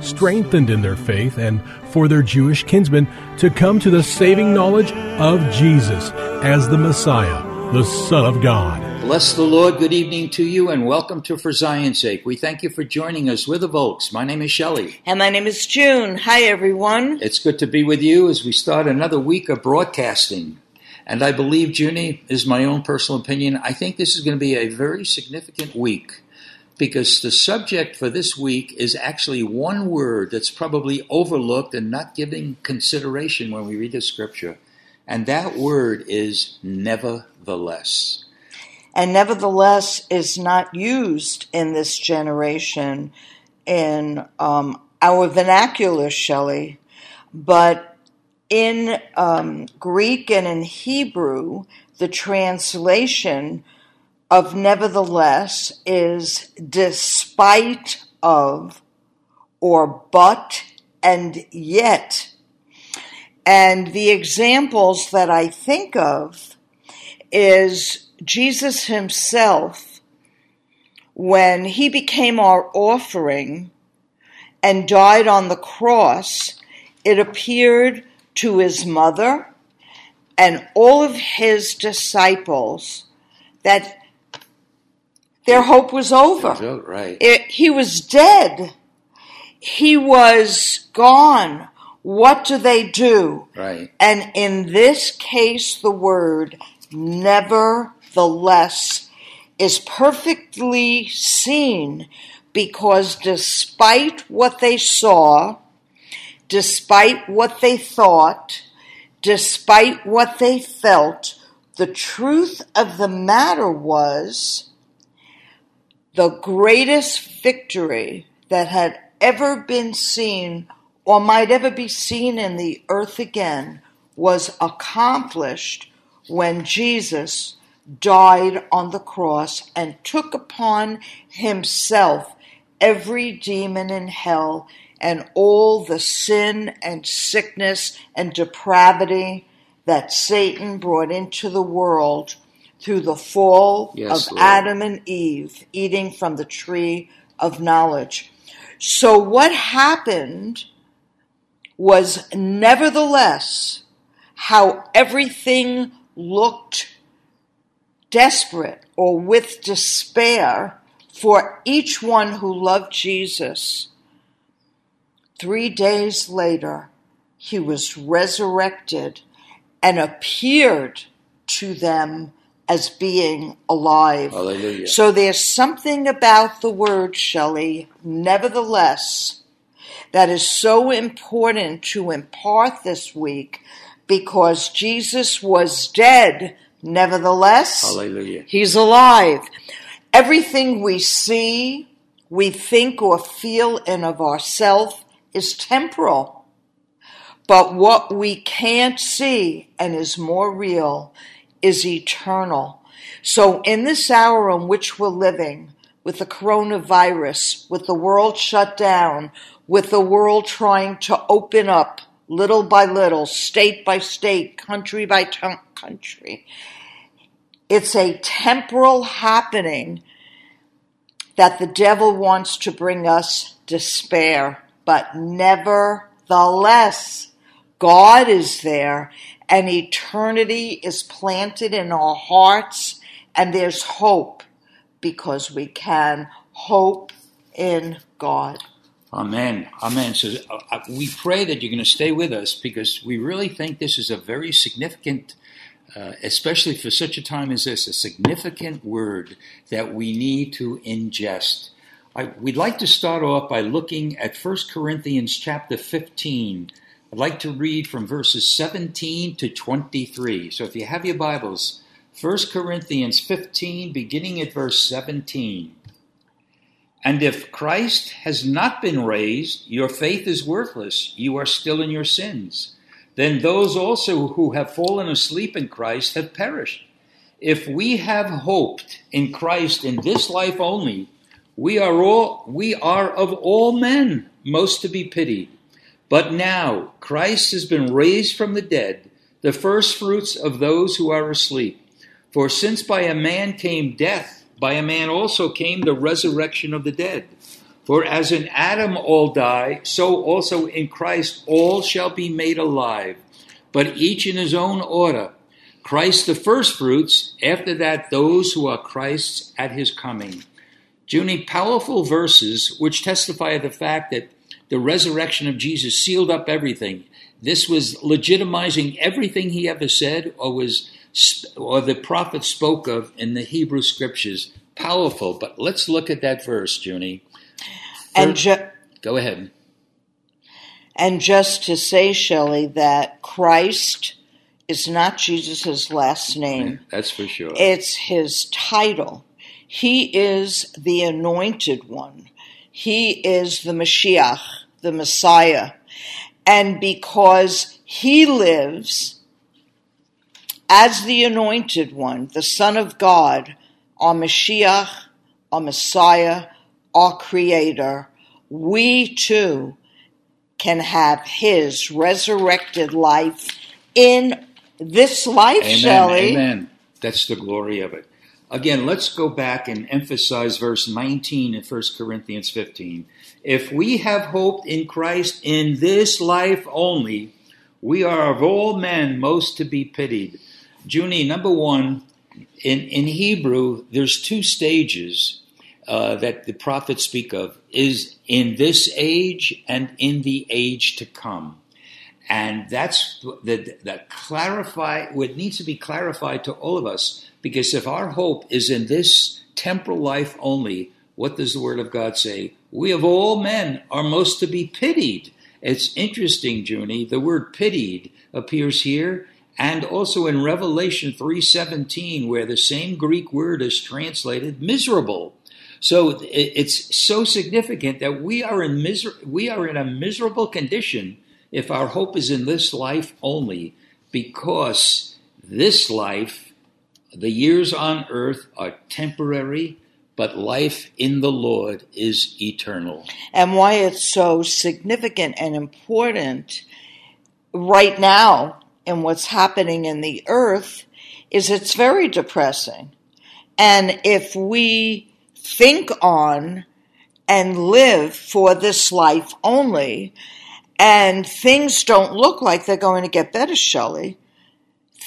strengthened in their faith and for their Jewish kinsmen to come to the saving knowledge of Jesus as the Messiah, the Son of God. Bless the Lord. Good evening to you and welcome to For Zion's Sake. We thank you for joining us. We're the Volks. My name is Shelley. And my name is June. Hi, everyone. It's good to be with you as we start another week of broadcasting. And I believe, Junie, is my own personal opinion, I think this is going to be a very significant week because the subject for this week is actually one word that's probably overlooked and not given consideration when we read the scripture. And that word is nevertheless. And nevertheless is not used in this generation in um, our vernacular, Shelley, but in um, Greek and in Hebrew, the translation of nevertheless is despite of or but and yet. And the examples that I think of is Jesus himself when he became our offering and died on the cross, it appeared to his mother and all of his disciples that their hope was over. Right. It, he was dead. He was gone. What do they do? Right. And in this case, the word nevertheless is perfectly seen because despite what they saw, despite what they thought, despite what they felt, the truth of the matter was the greatest victory that had ever been seen or might ever be seen in the earth again was accomplished when Jesus died on the cross and took upon himself every demon in hell and all the sin and sickness and depravity that Satan brought into the world through the fall Yes, of Lord. Adam and Eve eating from the tree of knowledge. So, what happened was nevertheless how everything looked desperate or with despair for each one who loved Jesus. Three days later, he was resurrected and appeared to them as being alive. Hallelujah. So there's something about the word, Shelley, nevertheless, that is so important to impart this week because Jesus was dead. Nevertheless, Hallelujah. He's alive. Everything we see, we think or feel in of ourselves is temporal. But what we can't see and is more real is eternal. So in this hour in which we're living, with the coronavirus, with the world shut down, with the world trying to open up little by little, state by state, country by t- country, it's a temporal happening that the devil wants to bring us despair. But nevertheless, God is there and eternity is planted in our hearts and there's hope because we can hope in God. Amen. Amen. So uh, uh, we pray that you're going to stay with us because we really think this is a very significant, uh, especially for such a time as this, a significant word that we need to ingest. I, we'd like to start off by looking at 1 Corinthians chapter 15. I'd like to read from verses 17 to 23. So if you have your Bibles, 1 Corinthians 15, beginning at verse 17. And if Christ has not been raised, your faith is worthless. You are still in your sins. Then those also who have fallen asleep in Christ have perished. If we have hoped in Christ in this life only, we are all we are of all men most to be pitied. But now Christ has been raised from the dead, the firstfruits of those who are asleep. For since by a man came death, by a man also came the resurrection of the dead. For as in Adam all die, so also in Christ all shall be made alive, but each in his own order. Christ the firstfruits, after that those who are Christ's at his coming. Junie, powerful verses which testify of the fact that the resurrection of Jesus sealed up everything. This was legitimizing everything he ever said or was or the prophet spoke of in the Hebrew scriptures. Powerful, but let's look at that verse, Junie. And ju- Go ahead. and just to say, Shelley, that Christ is not Jesus' last name. That's for sure. It's his title. He is the anointed one. He is the Mashiach, the Messiah. And because he lives as the anointed one, the Son of God, our Mashiach, our Messiah, our Creator, we too can have his resurrected life in this life, Amen. Shelley. Amen. That's the glory of it. Again, let's go back and emphasize verse 19 in 1 Corinthians 15. If we have hoped in Christ in this life only, we are of all men most to be pitied. Junie, number one, in, in Hebrew, there's two stages uh, that the prophets speak of is in this age and in the age to come. And that's that, clarify what needs to be clarified to all of us because if our hope is in this temporal life only, what does the Word of God say? We of all men are most to be pitied. It's interesting, Junie. The word pitied appears here and also in Revelation 3:17 where the same Greek word is translated miserable. So it's so significant that we are in miser- we are in a miserable condition if our hope is in this life only because this life the years on earth are temporary but life in the Lord is eternal. and why it's so significant and important right now in what's happening in the earth is it's very depressing. And if we think on and live for this life only, and things don't look like they're going to get better, Shelley,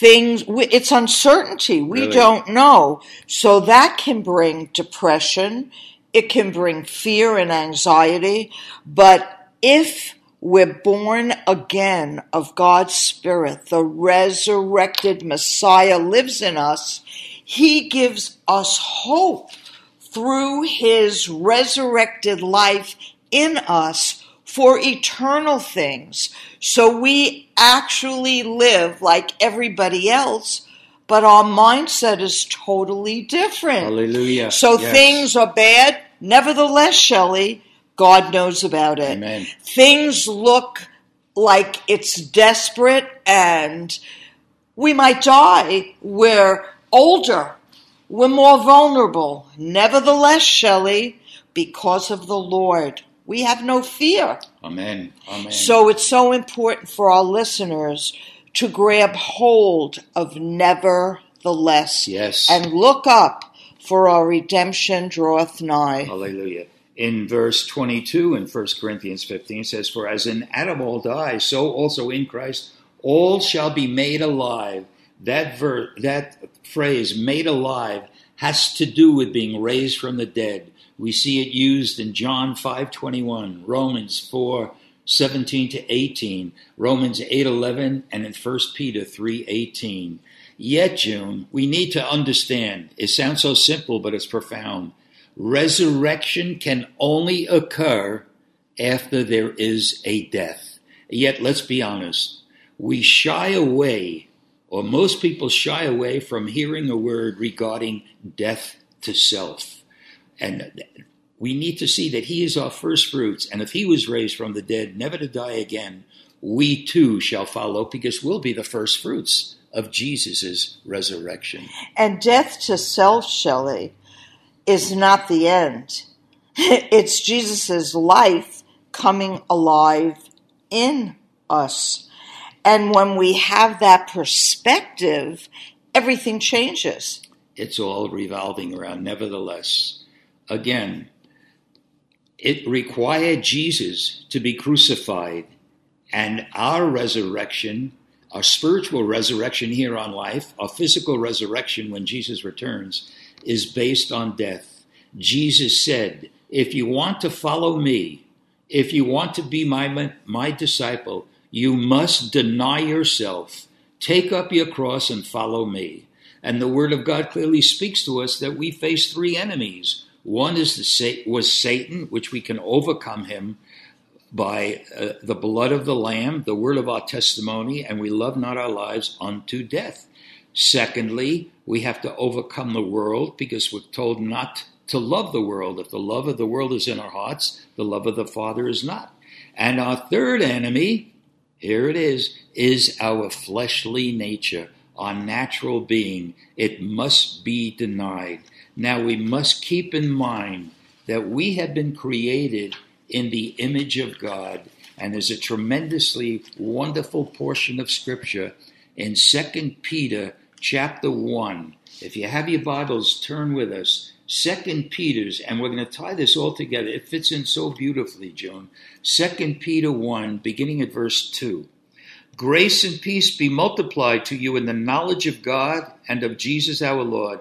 things, it's uncertainty. We Really? don't know. So that can bring depression. It can bring fear and anxiety. But if we're born again of God's Spirit, the resurrected Messiah lives in us, He gives us hope through His resurrected life in us for eternal things. So we actually live like everybody else, but our mindset is totally different. Hallelujah. So Yes. things are bad. Nevertheless, Shelley, God knows about it. Amen. Things look like it's desperate and we might die. We're older. We're more vulnerable. Nevertheless, Shelley, because of the Lord, we have no fear. Amen. Amen. So it's so important for our listeners to grab hold of nevertheless Yes. and look up for our redemption draweth nigh. Hallelujah. In verse 22 in 1 Corinthians 15 it says, For as in Adam all die, so also in Christ all shall be made alive. That ver- that phrase, made alive, has to do with being raised from the dead. We see it used in John 5:21, Romans 4 17 to 18, Romans 8:11, and in 1 Peter 3:18. Yet, June, we need to understand it sounds so simple, but it's profound. Resurrection can only occur after there is a death. Yet, let's be honest, we shy away, or most people shy away from hearing a word regarding death to self. And we need to see that He is our first fruits, and if He was raised from the dead, never to die again, we too shall follow because we'll be the first fruits of Jesus' resurrection. And death to self, Shelley, is not the end. It's Jesus' life coming alive in us. And when we have that perspective, everything changes. It's all revolving around, nevertheless. Again, it required Jesus to be crucified, and our resurrection, our spiritual resurrection here on life, our physical resurrection when Jesus returns, is based on death. Jesus said, If you want to follow me, if you want to be my, my disciple, you must deny yourself, take up your cross, and follow me. And the Word of God clearly speaks to us that we face three enemies. One is the, was Satan, which we can overcome him by uh, the blood of the Lamb, the word of our testimony, and we love not our lives unto death. Secondly, we have to overcome the world because we're told not to love the world. If the love of the world is in our hearts, the love of the Father is not. And our third enemy, here it is, is our fleshly nature, our natural being. It must be denied. Now we must keep in mind that we have been created in the image of God, and there's a tremendously wonderful portion of scripture in 2 Peter chapter 1. If you have your Bibles, turn with us. Second Peter's, and we're going to tie this all together. It fits in so beautifully, Joan. Second Peter 1, beginning at verse 2. Grace and peace be multiplied to you in the knowledge of God and of Jesus our Lord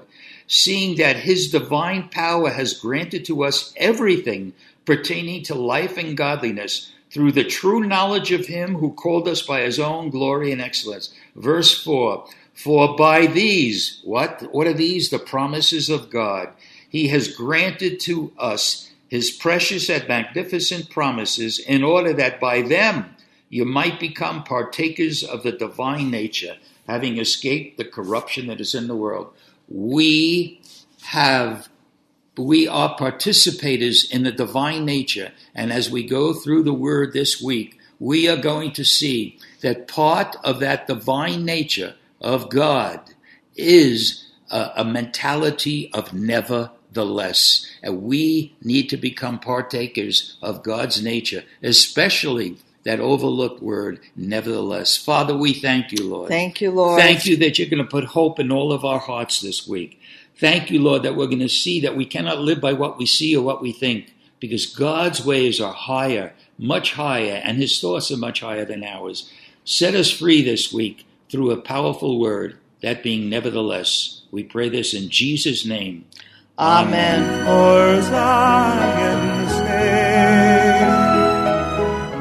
seeing that his divine power has granted to us everything pertaining to life and godliness through the true knowledge of him who called us by his own glory and excellence. Verse 4 For by these, what? What are these? The promises of God. He has granted to us his precious and magnificent promises in order that by them you might become partakers of the divine nature, having escaped the corruption that is in the world we have we are participators in the divine nature. And as we go through the word this week we are going to see that part of that divine nature of god is a, a mentality of nevertheless. And we need to become partakers of god's nature especially that overlooked word, nevertheless. Father, we thank you, Lord. Thank you, Lord. Thank you that you're going to put hope in all of our hearts this week. Thank you, Lord, that we're going to see that we cannot live by what we see or what we think, because God's ways are higher, much higher, and his thoughts are much higher than ours. Set us free this week through a powerful word, that being nevertheless. We pray this in Jesus' name. Amen.